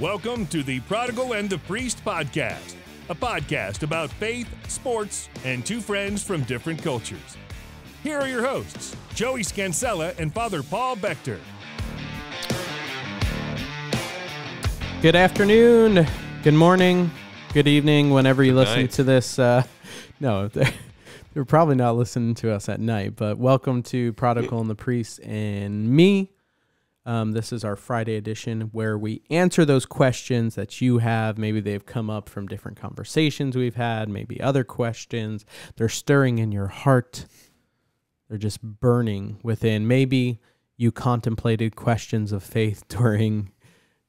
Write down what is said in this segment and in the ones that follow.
Welcome to the Prodigal and the Priest podcast, a podcast about faith, sports, and two friends from different cultures. Here are your hosts, Joey Scansella and Father Paul Bechter. Good afternoon, good morning, good evening, whenever you listen night. to this. Uh, no, they're, they're probably not listening to us at night, but welcome to Prodigal and the Priest and me. Um, this is our Friday edition where we answer those questions that you have. Maybe they've come up from different conversations we've had, maybe other questions. They're stirring in your heart, they're just burning within. Maybe you contemplated questions of faith during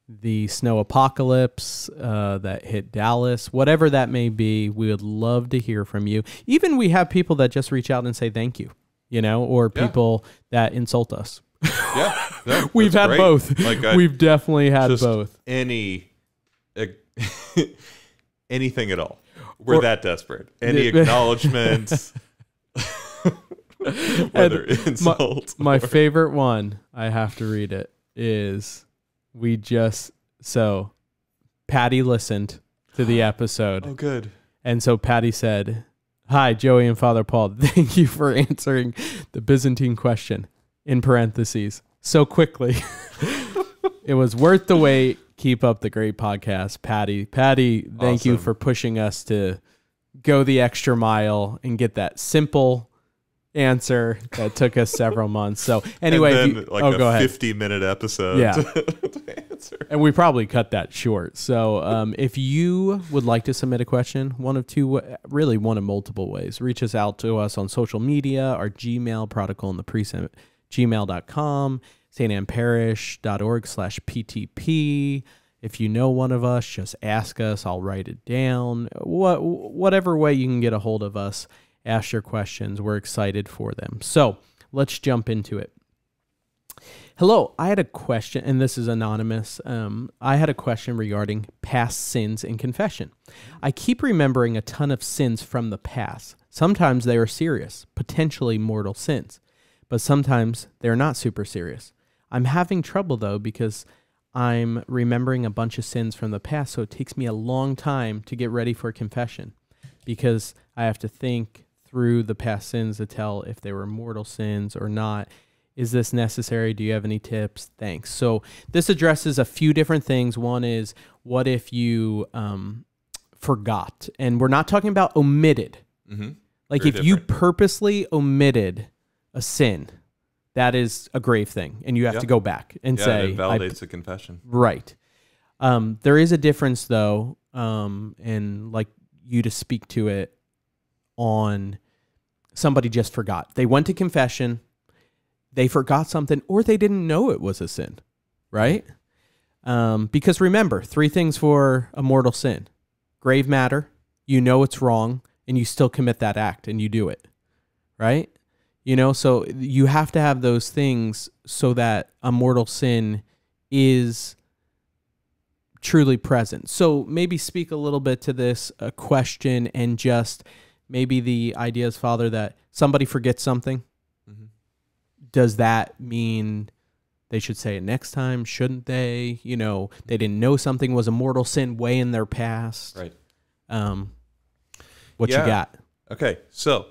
the snow apocalypse uh, that hit Dallas, whatever that may be, we would love to hear from you. Even we have people that just reach out and say thank you, you know, or Yeah. people that insult us. Yeah, yeah, We've had great. both. Like I, We've definitely had both. any anything at all. We're Or- that desperate. Any acknowledgments, whether my- insult. My or- favorite one, I have to read it, is we just, so Patty listened to the episode. oh, good. And so Patty said, Hi, Joey and Father Paul. Thank you for answering the Byzantine question in parentheses so quickly. it was worth the wait. Keep up the great podcast, Patty. Patty, thank you for pushing us to go the extra mile and get that simple answer that took us several months. So, anyway, then you- like oh, a go ahead. fifty-minute episode. Yeah. to answer. And we probably cut that short. So um, if you would like to submit a question, one of two, really one of multiple ways, reach us out to us on social media, our Gmail, prodigal in the precinct, gmail.com, stannparish.org slash PTP. If you know one of us, just ask us. I'll write it down. What, whatever way you can get a hold of us, ask your questions. We're excited for them. So let's jump into it. Hello, I had a question, and this is anonymous. Um, I had a question regarding past sins in confession. I keep remembering a ton of sins from the past. Sometimes they are serious, potentially mortal sins, but sometimes they're not super serious. I'm having trouble though because I'm remembering a bunch of sins from the past, so it takes me a long time to get ready for confession because I have to think through the past sins to tell if they were mortal sins or not. Is this necessary? Do you have any tips? Thanks. So this addresses a few different things. One is what if you um, forgot, and we're not talking about omitted. Mhm. Like Very if you purposely omitted a sin, that is a grave thing, and you have Yeah. to go back and Yeah, say, it validates the confession. Right. Um, there is a difference though, um, and like you to speak to it on somebody just forgot. They went to confession, they forgot something, or they didn't know it was a sin, right? Um, because remember, three things for a mortal sin grave matter, you know it's wrong, and you still commit that act and you do it, right? You know, so you have to have those things so that a mortal sin is truly present. So maybe speak a little bit to this uh, question and just maybe the ideas, Father, that somebody forgets something. Mhm. Does that mean they should say it next time? Shouldn't they? You know, they didn't know something was a mortal sin way in their past. Right. Um, what Yeah. you got? Okay, so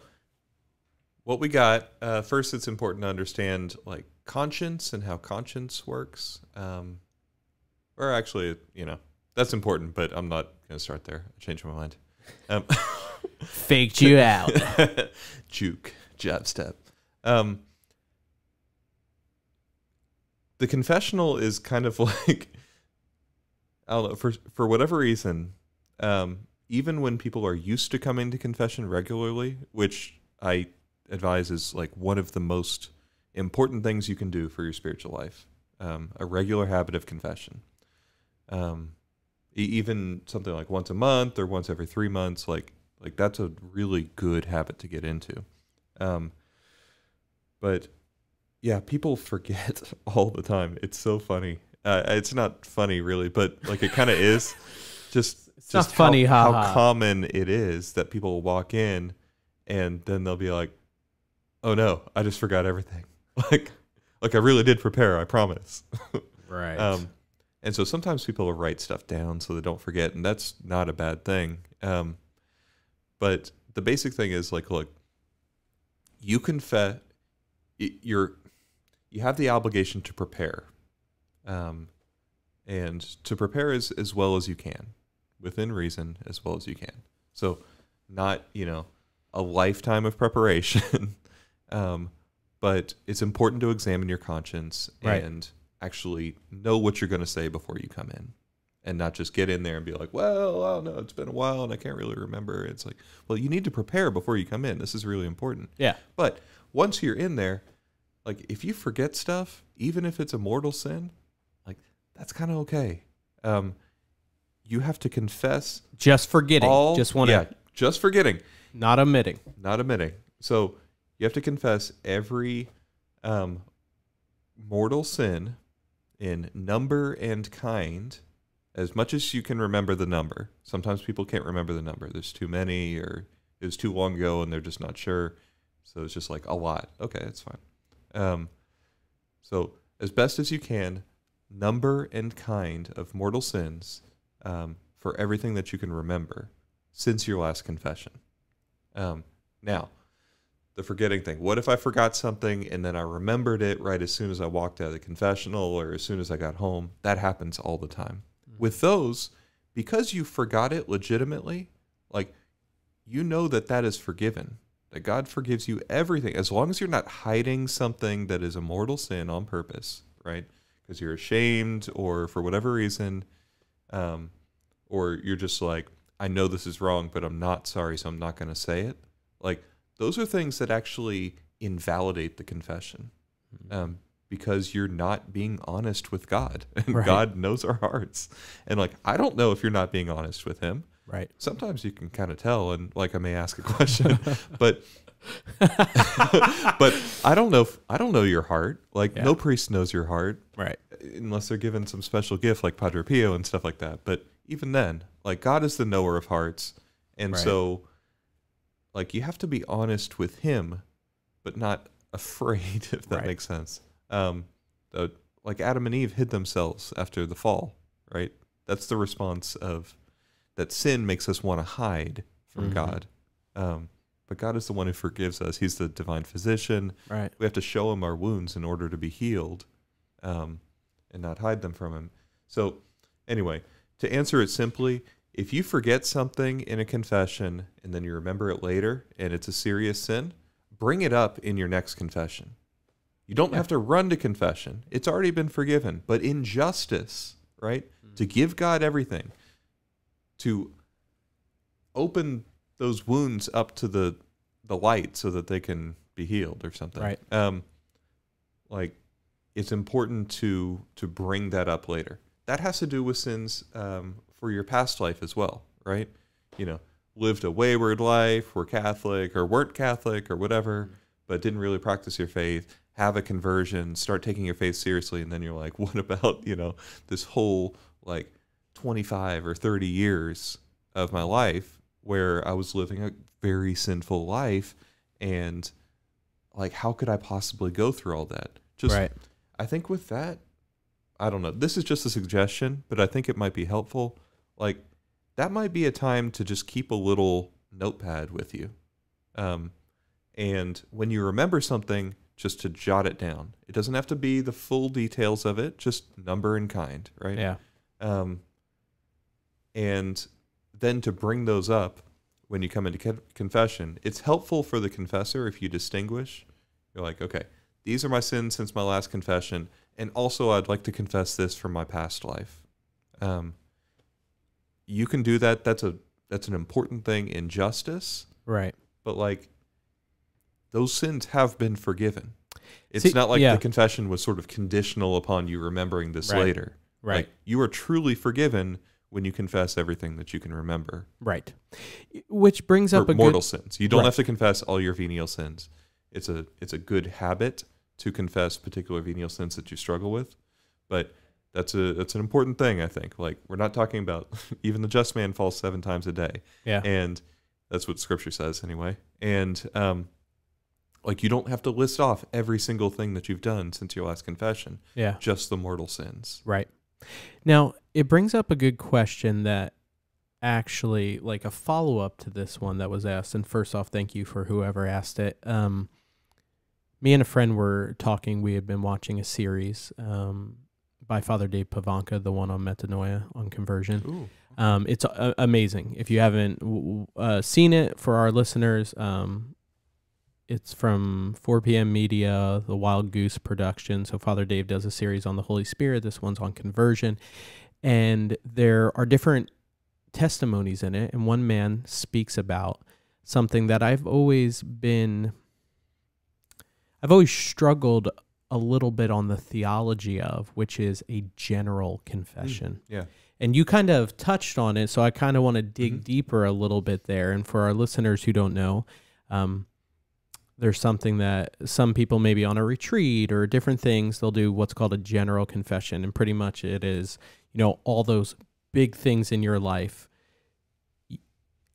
what we got uh, first, it's important to understand like conscience and how conscience works. Um, or actually, you know, that's important, but I'm not going to start there. I changed my mind. Um, Faked you out. juke, jab step. Um, the confessional is kind of like I don't know for for whatever reason. Um, even when people are used to coming to confession regularly, which I advise is like one of the most important things you can do for your spiritual life, um, a regular habit of confession. Um, e- even something like once a month or once every three months, like like that's a really good habit to get into. Um, but yeah, people forget all the time. It's so funny. Uh, it's not funny really, but like it kind of is. Just It's not just funny, how, how common it is that people will walk in and then they'll be like, "Oh no, I just forgot everything." Like, like I really did prepare. I promise. Right. Um, And so sometimes people will write stuff down so they don't forget, and that's not a bad thing. Um, but the basic thing is like, look, you confess, you're, you have the obligation to prepare, um, and to prepare as as well as you can, within reason, as well as you can. So, not you know, a lifetime of preparation, um, but it's important to examine your conscience Right. and actually know what you're going to say before you come in and not just get in there and be like, well, I don't know, it's been a while and I can't really remember. It's like, well, you need to prepare before you come in. This is really important. Yeah. But once you're in there, like if you forget stuff, even if it's a mortal sin, like that's kind of okay. Um, you have to confess Just forgetting. all. just want to yeah, just forgetting not omitting. not omitting. So you have to confess every um, mortal sin in number and kind as much as you can remember the number. Sometimes people can't remember the number. There's too many or it was too long ago and they're just not sure. So it's just like a lot. Okay, that's fine. Um, so as best as you can, number and kind of mortal sins um, for everything that you can remember since your last confession. Um, now, the forgetting thing. What if I forgot something and then I remembered it right as soon as I walked out of the confessional or as soon as I got home? That happens all the time. With those, because you forgot it legitimately, like you know that that is forgiven. That God forgives you everything as long as you're not hiding something that is a mortal sin on purpose, right? Because you're ashamed or for whatever reason, um, or you're just like, I know this is wrong, but I'm not sorry, so I'm not going to say it. Like those are things that actually invalidate the confession, um, because you're not being honest with God, and Right. God knows our hearts. And like, I don't know if you're not being honest with Him. Right. Sometimes you can kind of tell, and like I may ask a question, but but I don't know. If, I don't know your heart. Like Yeah. no priest knows your heart Right. unless they're given some special gift like Padre Pio and stuff like that. But even then, like God is the knower of hearts, and Right. so like you have to be honest with Him, but not afraid. If that Right. makes sense. Um, the, like Adam and Eve hid themselves after the fall, right? That's the response of that sin makes us want to hide from Mhm. God. Um, but God is the one who forgives us. He's the divine physician Right. we have to show him our wounds in order to be healed um, and not hide them from him. So, anyway, to answer it simply, if you forget something in a confession and then you remember it later and it's a serious sin, bring it up in your next confession. You don't Yeah. have to run to confession, it's already been forgiven. But in justice, right, to give God everything, to open those wounds up to the the light so that they can be healed or something. Right. Um, like it's important to to bring that up later. That has to do with sins um, for your past life as well, right? You know, lived a wayward life, were Catholic or weren't Catholic or whatever, mm-hmm. but didn't really practice your faith. Have a conversion, start taking your faith seriously, and then you're like, what about you know this whole like 25 or 30 years of my life where I was living a very sinful life and like how could I possibly go through all that? Just right. I think with that I don't know. This is just a suggestion, but I think it might be helpful. Like that might be a time to just keep a little notepad with you. Um and when you remember something just to jot it down. It doesn't have to be the full details of it, just number and kind, right? Yeah. um, and then to bring those up when you come into con- confession it's helpful for the confessor if you distinguish you're like okay these are my sins since my last confession and also i'd like to confess this from my past life um, you can do that that's a that's an important thing in justice Right. but like those sins have been forgiven it's See, not like yeah. the confession was sort of conditional upon you remembering this Right. later Right. like you are truly forgiven when you confess everything that you can remember. right. Which brings up a mortal good sins. You don't Right. have to confess all your venial sins. It's a it's a good habit to confess particular venial sins that you struggle with. But that's a that's an important thing, I think. Like we're not talking about even the just man falls seven times a day. yeah. And that's what scripture says anyway. And um like you don't have to list off every single thing that you've done since your last confession, yeah. just the mortal sins. Right. Now, it brings up a good question that actually, like a follow up to this one that was asked. And first off, thank you for whoever asked it. Um, me and a friend were talking. We had been watching a series um, by Father Dave Pivonka, the one on metanoia, on conversion. Um, it's uh, amazing. If you haven't uh, seen it, for our listeners, um, it's from 4 p.m. Media, the Wild Goose production. So Father Dave does a series on the Holy Spirit. This one's on conversion, and there are different testimonies in it. And one man speaks about something that I've always been, I've always struggled a little bit on the theology of, which is a general confession Yeah. and you kind of touched on it so i kind of want to dig Mhm. deeper a little bit there and for our listeners who don't know um, there's something that some people maybe on a retreat or different things they'll do what's called a general confession and pretty much it is you know all those big things in your life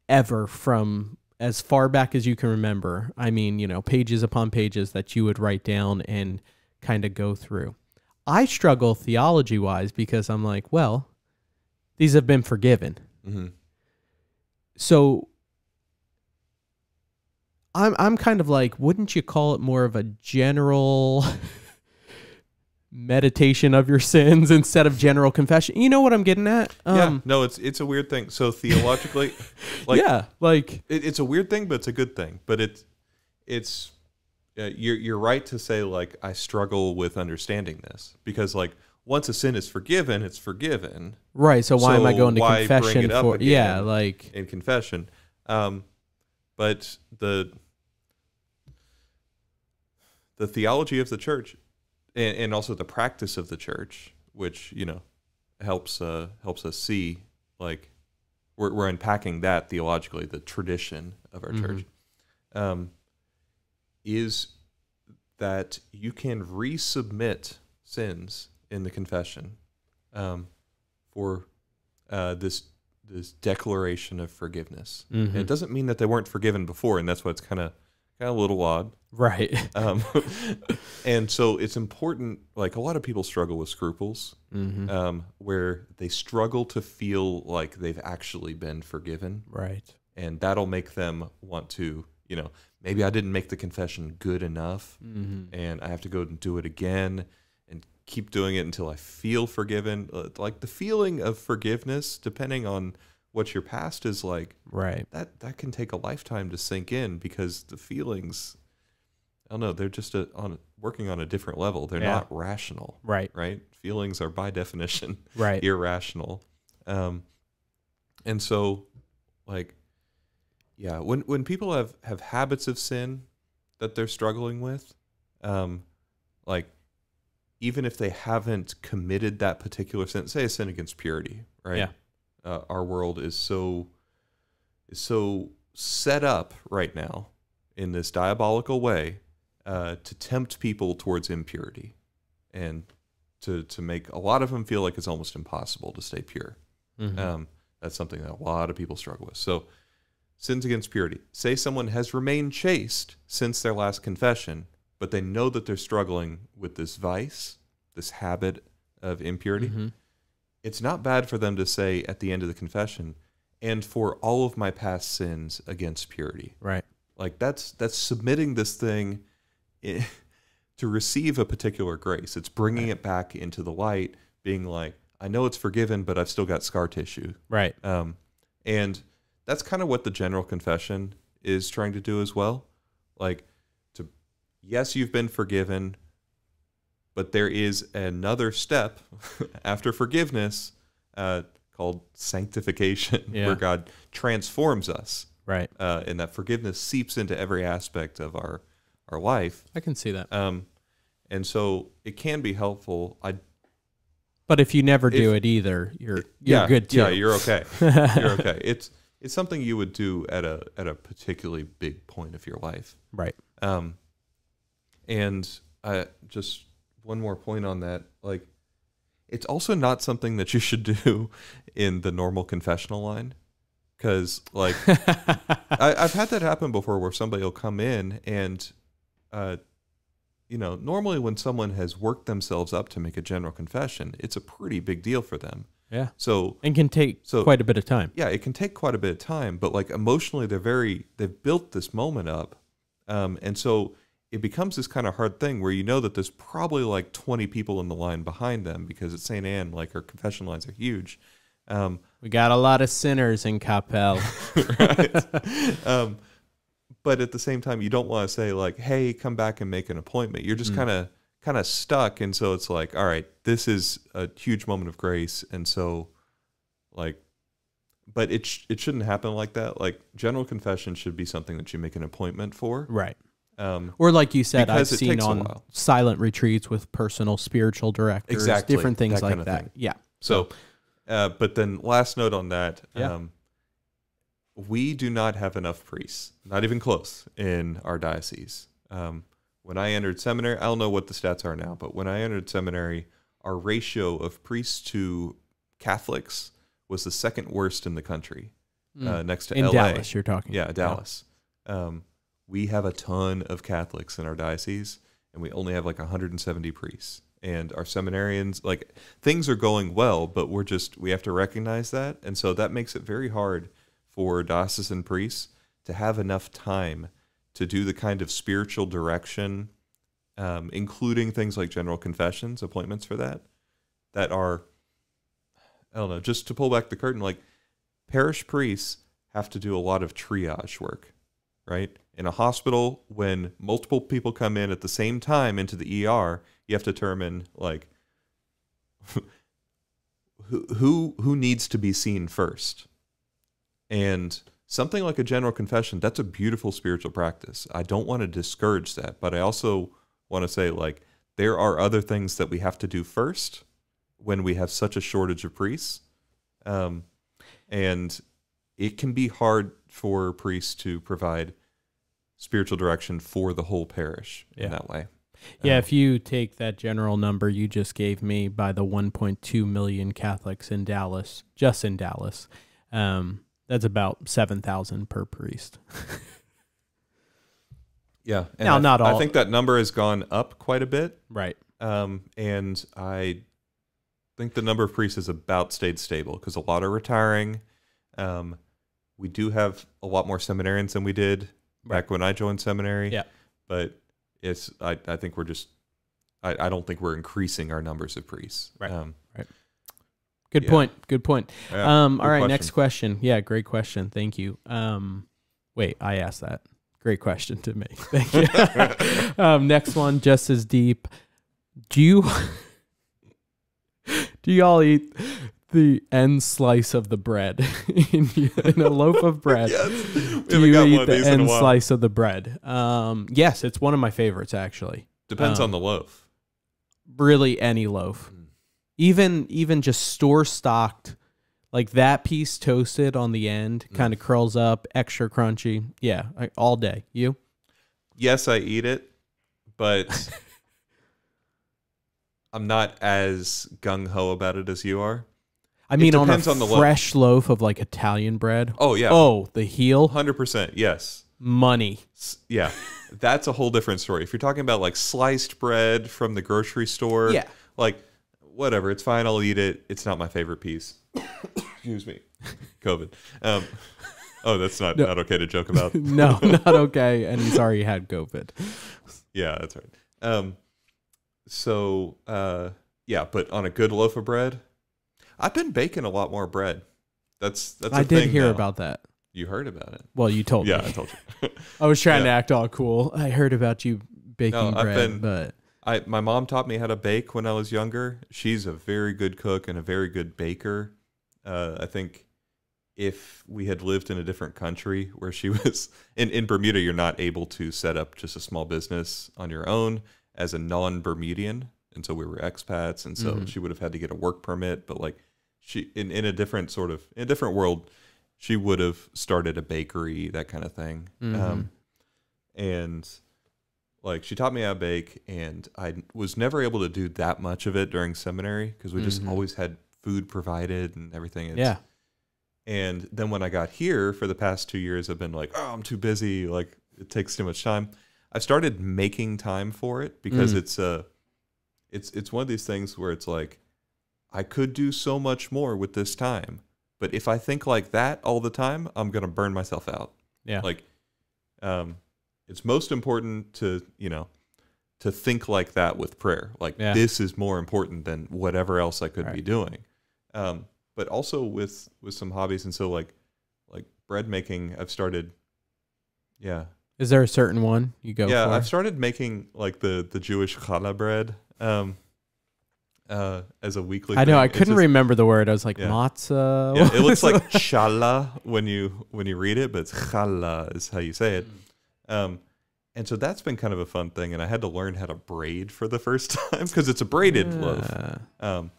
ever from as far back as you can remember i mean you know pages upon pages that you would write down and kind of go through i struggle theology wise because i'm like well these have been forgiven. hmm So I'm I'm kind of like, wouldn't you call it more of a general meditation of your sins instead of general confession? You know what I'm getting at? yeah. Um, No, it's it's a weird thing. So theologically, like yeah, like it, it's a weird thing, but it's a good thing. But it's it's uh, you're you're right to say like I struggle with understanding this because like once a sin is forgiven, it's forgiven right. So why am I going to confession for? Yeah, like in confession. Um, but the the theology of the church and, and also the practice of the church, which you know helps uh, helps us see like we're, we're unpacking that theologically, the tradition of our Mhm. church, um, is that you can resubmit sins in the confession um, for uh, this this declaration of forgiveness. And mhm. it doesn't mean that they weren't forgiven before, and that's why it's kind of kind of a little odd. right. Um, and so it's important. Like a lot of people struggle with scruples, hmm um, where they struggle to feel like they've actually been forgiven, right. and that'll make them want to, you know, maybe I didn't make the confession good enough, hmm and I have to go and do it again and keep doing it until I feel forgiven. Uh, Like the feeling of forgiveness, depending on what your past is like, Right. that that can take a lifetime to sink in because the feelings, I don't know, they're just a, on working on a different level. They're Yeah. not rational, Right. right? Feelings are by definition Right. irrational. Um, and so, like, yeah, when when people have have habits of sin that they're struggling with, um, like, even if they haven't committed that particular sin, say a sin against purity, right? Yeah. Uh, our world is so is so set up right now in this diabolical way uh, to tempt people towards impurity and to to make a lot of them feel like it's almost impossible to stay pure. Mhm. Um, that's something that a lot of people struggle with. So, sins against purity. Say someone has remained chaste since their last confession, but they know that they're struggling with this vice, this habit of impurity. Mhm. It's not bad for them to say at the end of the confession, and for all of my past sins against purity. Right. Like that's that's submitting this thing to receive a particular grace. It's bringing it back into the light, being like, I know it's forgiven, but I've still got scar tissue. Right. Um, and that's kind of what the general confession is trying to do as well. Like, to yes, you've been forgiven, but there is another step after forgiveness uh, called sanctification, Yeah. where God transforms us, Right. uh, and that forgiveness seeps into every aspect of our our life. I can see that. Um, and so it can be helpful. I But if you never do it either, you're you're yeah, good too. Yeah, you're okay. you're okay. It's it's something you would do at a at a particularly big point of your life. right. Um, and I just one more point on that, like it's also not something that you should do in the normal confessional line, because like I, I've had that happen before, where somebody will come in and uh, you know, normally when someone has worked themselves up to make a general confession, it's a pretty big deal for them. Yeah. So And can take So- quite a bit of time. yeah, it can take quite a bit of time, but like emotionally, they're very they've built this moment up, um, and so it becomes this kind of hard thing where you know that there's probably like 20 people in the line behind them because at St. Ann, like our confession lines are huge. Um, We got a lot of sinners in Coppell. right? um, but at the same time, you don't want to say like, "Hey, come back and make an appointment." You're just Mm. kind of kind of stuck, and so it's like, "All right, this is a huge moment of grace," and so like, but it sh- it shouldn't happen like that. Like general confession should be something that you make an appointment for. right. Um, Or like you said, I've seen on silent retreats with personal spiritual directors, Exactly, different things that like kind of that. thing. Yeah. So, uh, but then last note on that, Yeah. um, we do not have enough priests, not even close in our diocese. Um, when I entered seminary, I don't know what the stats are now, but when I entered seminary, our ratio of priests to Catholics was the second worst in the country, uh, next to Mm. in LA. Dallas, you're talking. Yeah, Dallas. Um, we have a ton of Catholics in our diocese, and we only have like 170 priests. And our seminarians, like things are going well, but we're just we have to recognize that, and so that makes it very hard for diocesan priests to have enough time to do the kind of spiritual direction, um, including things like general confessions, appointments for that, that are, I don't know, just to pull back the curtain, like parish priests have to do a lot of triage work, right? In a hospital, when multiple people come in at the same time into the ER, you have to determine like who who who needs to be seen first. And something like a general confession, that's a beautiful spiritual practice. I don't want to discourage that, but I also want to say like there are other things that we have to do first when we have such a shortage of priests. Um, and it can be hard for priests to provide spiritual direction for the whole parish Yeah. in that way. Yeah, Um, if you take that general number you just gave me by the 1.2 million Catholics in Dallas, just in Dallas, um, that's about 7,000 per priest. yeah. And Now, I, not I think that number has gone up quite a bit. Right. Um, and I think the number of priests has about stayed stable because a lot are retiring. Um, we do have a lot more seminarians than we did back when I joined seminary. Yeah. But it's I, I think we're just I, I don't think we're increasing our numbers of priests. Right. Um, Good Yeah. point. Good point. yeah, um, good all right, question. next question. Yeah, great question. Thank you. Um, wait, I asked that. Great question to me. Thank you. um, next one, just as deep. Do you do y'all eat the end slice of the bread in, in a loaf of bread? Yes. Do you eat the these in a end slice of the bread? Um, yes, it's one of my favorites actually. Depends um, on the loaf. Really, any loaf. Even even just store stocked, like that piece toasted on the end, Mm. kind of curls up, extra crunchy. Yeah, I, all day. You? Yes, I eat it, but I'm not as gung ho about it as you are. I mean, on a on the loaf. fresh loaf of like Italian bread. Oh yeah, Oh, the heel hundred percent. Yes, money. Yeah. That's a whole different story. If you're talking about like sliced bread from the grocery store, Yeah. like whatever, it's fine. I'll eat it. It's not my favorite piece. Excuse me, COVID. Um, oh, that's not No. not okay to joke about. no, not okay. And he's already had COVID. Yeah, that's right. Um, so uh, yeah, but on a good loaf of bread, I've been baking a lot more bread. That's that's. I I did hear about that. You heard about it? Well, you told Yeah, me. Yeah, I told you. I was trying to act all cool. I heard about you baking No, bread, been- but I my mom taught me how to bake when I was younger. She's a very good cook and a very good baker. Uh, I think if we had lived in a different country where she was in in Bermuda, you're not able to set up just a small business on your own as a non-Bermudian, and so we were expats, and so Mhm. she would have had to get a work permit. But like she in in a different sort of in a different world, she would have started a bakery, that kind of thing. Mhm. Um, and like she taught me how to bake and i was never able to do that much of it during seminary because we just Mhm. always had food provided and everything It's- yeah. and then when i got here for the past two years i've been like oh i'm too busy like it takes too much time I've started making time for it because Mm. it's uh it's it's one of these things where it's like I could do so much more with this time. But if I think like that all the time, I'm going to burn myself out. Yeah. Like um it's most important to, you know, to think like that with prayer. Like Yeah. this is more important than whatever else I could be doing. Um but also with with some hobbies and so like like bread making I've started yeah. Is there a certain one you go yeah, for? I've started making like the the Jewish challah bread um uh as a weekly I know. thing. I It's couldn't just- remember the word. I was like Yeah. matzah. yeah, it looks like challah when you when you read it, but it's challah is how you say it. Um, and so that's been kind of a fun thing, and I had to learn how to braid for the first time because it's a braided loaf. Um,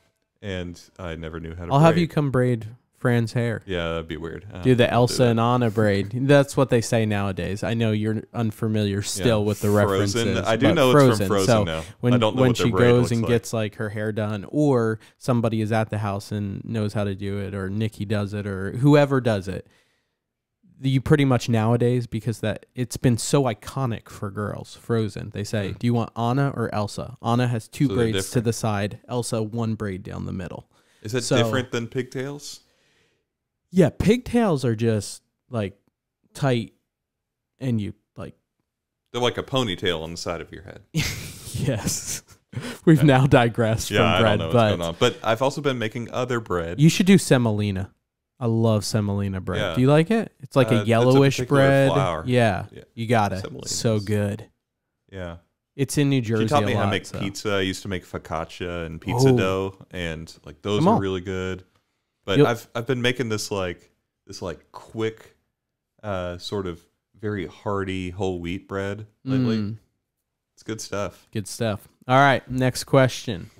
and I never knew how to. I'll have you come braid Fran's hair. Yeah, that'd be weird. Uh, Do the Elsa that. and Anna braid. That's what they say nowadays. I know you're unfamiliar still Yeah, with the Frozen. references. I do know it's from Frozen So now. when I don't know when she braid goes and like. gets like her hair done, or somebody is at the house and knows how to do it, or Nikki does it, or whoever does it, you pretty much nowadays because that it's been so iconic for girls. Frozen. They say, Mm. "Do you want Anna or Elsa?" Anna has two So braids to the side. Elsa one braid down the middle. Is that so- different than pigtails? Yeah, pigtails are just like tight, and you like They're like a ponytail on the side of your head. yes. We've now digressed Yeah, from bread, don't know what's but. But I've also been making other bread. you should do semolina. I love semolina bread. Yeah. Do you like it? It's like Uh, a it's a yellowish bread. Yeah, Yeah. you got it. Semolina So is- good. yeah. It's in New Jersey. She taught me how to make so. pizza. I used to make focaccia and pizza Oh. dough, and like those Come are on. really good. But You'll- I've I've been making this like this like quick, uh, sort of very hearty whole wheat bread lately. Mm, It's good stuff. good stuff. All right, next question.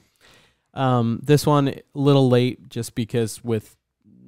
Um, this one a little late, just because with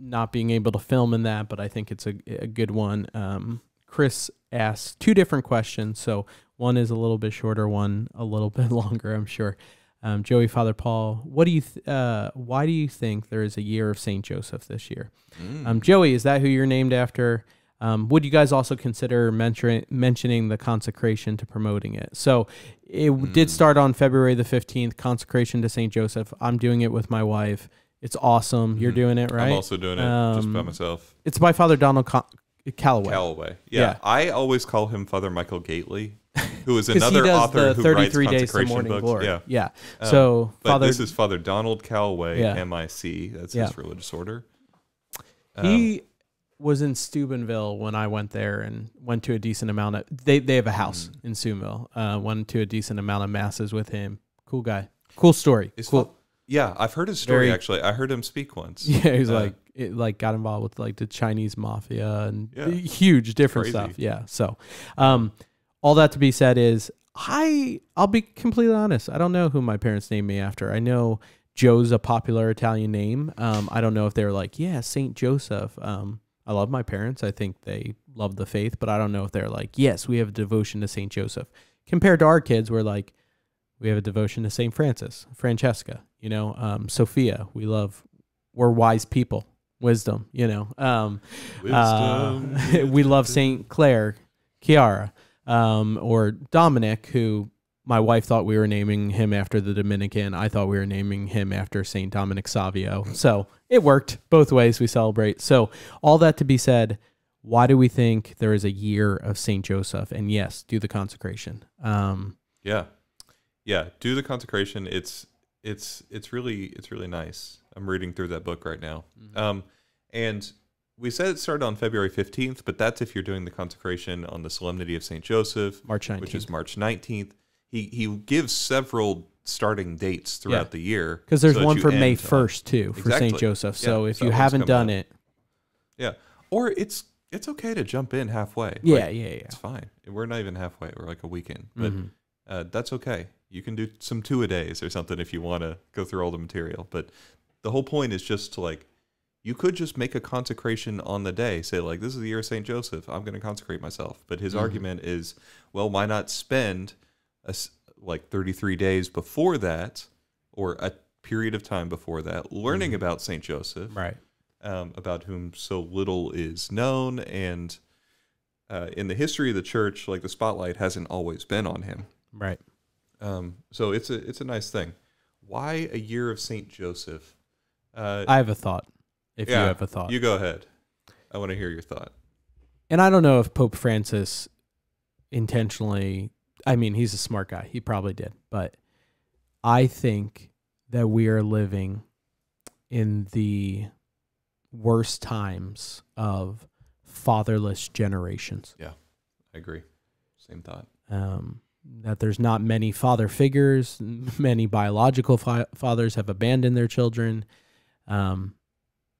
not being able to film in that, but I think it's a, a good one. Um, Chris asked two different questions, so one is a little bit shorter, one a little bit longer, I'm sure. Um, Joey, Father Paul, what do you? Uh, why do you think there is a year of Saint Joseph this year? Mm. Um, Joey, is that who you're named after? Um, would you guys also consider mention- mentioning the consecration to promoting it? So it w did Mm. start on February the 15th, consecration to St. Joseph. I'm doing it with my wife. It's awesome. You're Mhm. doing it, right? I'm also doing it just by Um, myself. it's by Father Donald Co- Calloway. Callaway. Yeah. yeah. I always call him Father Michael Gaitley, who is another author the who 33 writes consecration morning books. glory. Yeah. Yeah. Um, so But Father, this is Father Donald Calloway, Yeah. M.I.C. That's Yeah. his religious order. Um, he was in Steubenville when I went there and went to a decent amount of. They they have a house Mm. in Steubenville. Uh, went to a decent amount of masses with him. Cool guy. Cool story. is cool. Yeah, I've heard his story Very- actually. I heard him speak once. Yeah, he's Uh, like it like got involved with like the Chinese mafia and Yeah. huge different Crazy. stuff. Yeah. So, um, all that to be said is I I'll be completely honest. I don't know who my parents named me after. I know Joe's a popular Italian name. Um, I don't know if they're like yeah Saint Joseph. Um, I love my parents. I think they love the faith, but I don't know if they're like yes we have a devotion to Saint Joseph. Compared to our kids, we're like we have a devotion to Saint Francis, Francesca. You know, um, Sophia. We love. We're wise people. Wisdom. You know. Um, uh, Wisdom. we love Saint Clare, Chiara, um, or Dominic, who my wife thought we were naming him after the Dominican. I thought we were naming him after Saint Dominic Savio. So it worked both ways. We celebrate. So all that to be said, why do we think there is a year of Saint Joseph? And yes, do the consecration. Um, Yeah, yeah. Do the consecration. It's it's it's really it's really nice. I'm reading through that book right now. Mm-hmm. Um, and we said it started on February 15th, but that's if you're doing the consecration on the Solemnity of Saint Joseph, March 19th. which is March 19th. He he gives several starting dates throughout Yeah. the year because there's so one for May 1st too for Saint Joseph. So Yeah, if you haven't done up. it, Yeah, or it's it's okay to jump in halfway. yeah, Like, yeah, yeah. it's fine. We're not even halfway. We're like a weekend, but Mhm. uh, that's okay. You can do some two a days or something if you want to go through all the material. But the whole point is just to like, you could just make a consecration on the day. Say like, this is the year of Saint Joseph. I'm going to consecrate myself. But his Mhm. argument is, well, why not spend a like 33 days before that, or a period of time before that, learning Mhm. about Saint Joseph, right. um, about whom so little is known, and uh, in the history of the church, like the spotlight hasn't always been on him. Right. Um, so it's a it's a nice thing. Why a year of Saint Joseph? Uh, I have a thought. If yeah, you have a thought. you go ahead. I want to hear your thought. and I don't know if Pope Francis intentionally I mean, he's a smart guy. He probably did. But I think that we are living in the worst times of fatherless generations. Yeah, I agree. Same thought. um, that there's not many father figures. Many biological fa- fathers have abandoned their children, um,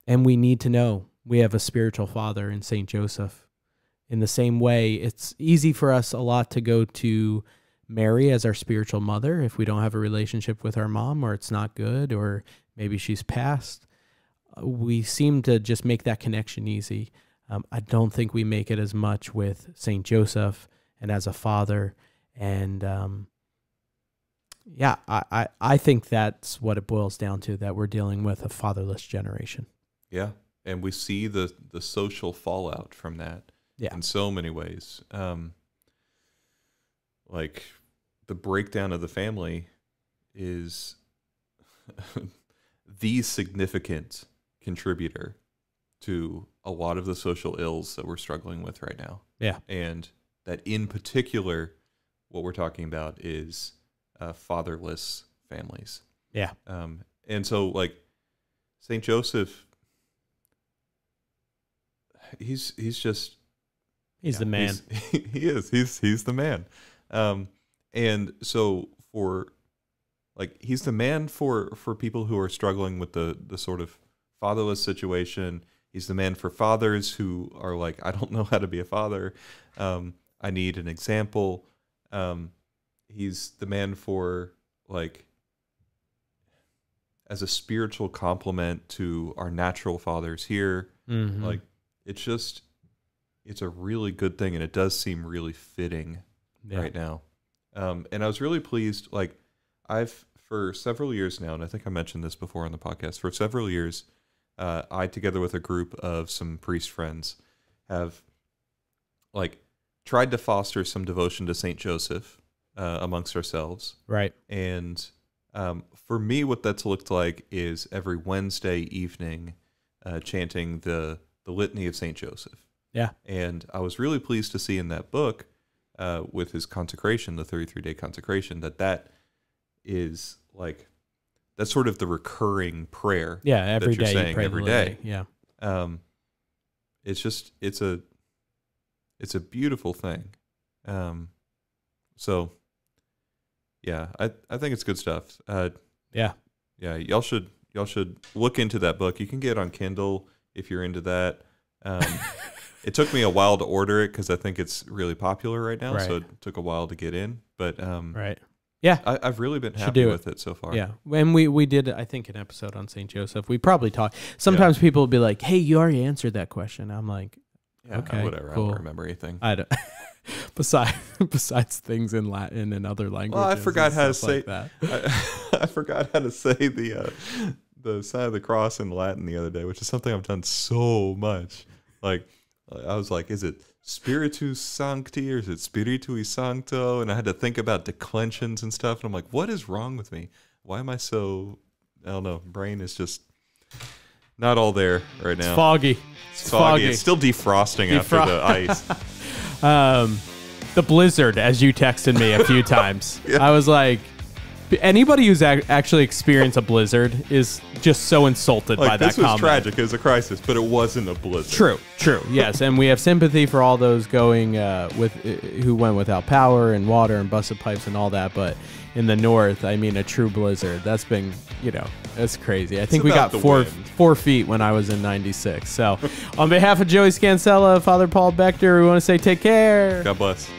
and we need to know we have a spiritual father in Saint Joseph. In the same way, it's easy for us a lot to go to Mary as our spiritual mother if we don't have a relationship with our mom, or it's not good, or maybe she's passed. We seem to just make that connection easy. Um, I don't think we make it as much with Saint Joseph and as a father and um, yeah I, I, I think that's what it boils down to that we're dealing with a fatherless generation Yeah, and we see the the social fallout from that. Yeah. in so many ways. Um, like the breakdown of the family is the significant contributor to a lot of the social ills that we're struggling with right now. Yeah. and that in particular, what we're talking about is uh, fatherless families. Yeah. Um, and so like Saint Joseph, he's he's just he's yeah, the man he's- he is. He's he's the man. Um, and so for like he's the man for for people who are struggling with the the sort of fatherless situation. He's the man for fathers who are like, I don't know how to be a father. Um, I need an example. Um, he's the man for like as a spiritual complement to our natural fathers here Mhm. like it's just it's a really good thing and it does seem really fitting Yeah. right now um and i was really pleased like i've for several years now and i think i mentioned this before on the podcast for several years uh i together with a group of some priest friends have like tried to foster some devotion to saint joseph uh, amongst ourselves right and um, for me, what that's looked like is every Wednesday evening uh, chanting the, the Litany of St. Joseph. Yeah. And I was really pleased to see in that book, uh, with his consecration, the 33 day consecration, that that is like, that's sort of the recurring prayer. yeah every you're day saying you every litany. yeah Um, it's just, it's a, it's a beautiful thing. Um, so yeah, I, I think it's good stuff. Uh, yeah yeah, y'all should y'all should look into that book. You can get it on Kindle if you're into that. Um, it took me a while to order it because I think it's really popular right now, so it took a while to get in. But um, right yeah I, I've really been happy do it. with it so far. yeah and we we did i think an episode on saint joseph we probably talked sometimes people will be like hey you already answered that question i'm like Yeah, Okay, whatever. Cool. I don't remember anything. i don't besides besides things in latin and other languages Well, I forgot how to like say- that I, I forgot how to say the uh, the sign of the cross in Latin the other day, which is something I've done so much. Like I was like, is it Spiritus Sancti or is it Spiritui Sancto? And I had to think about declensions and stuff. And I'm like, what is wrong with me? Why am I so? I don't know. Brain is just not all there right it's now. foggy It's foggy. It's still defrosting after the ice. um, the blizzard, as you texted me a few times. Yeah. I was like, anybody who's ac- actually experienced a blizzard is just so insulted by Like that this was comment. tragic. It was a crisis, but it wasn't a blizzard. True, true, yes, and we have sympathy for all those going uh, with uh, who went without power and water and busted pipes and all that. But in the north, I mean, a true blizzard. That's been, you know, that's crazy. I think we got four wind. four feet when I was in '96. So, on behalf of Joey Scansella, Father Paul Bechter, we want to say take care. God bless.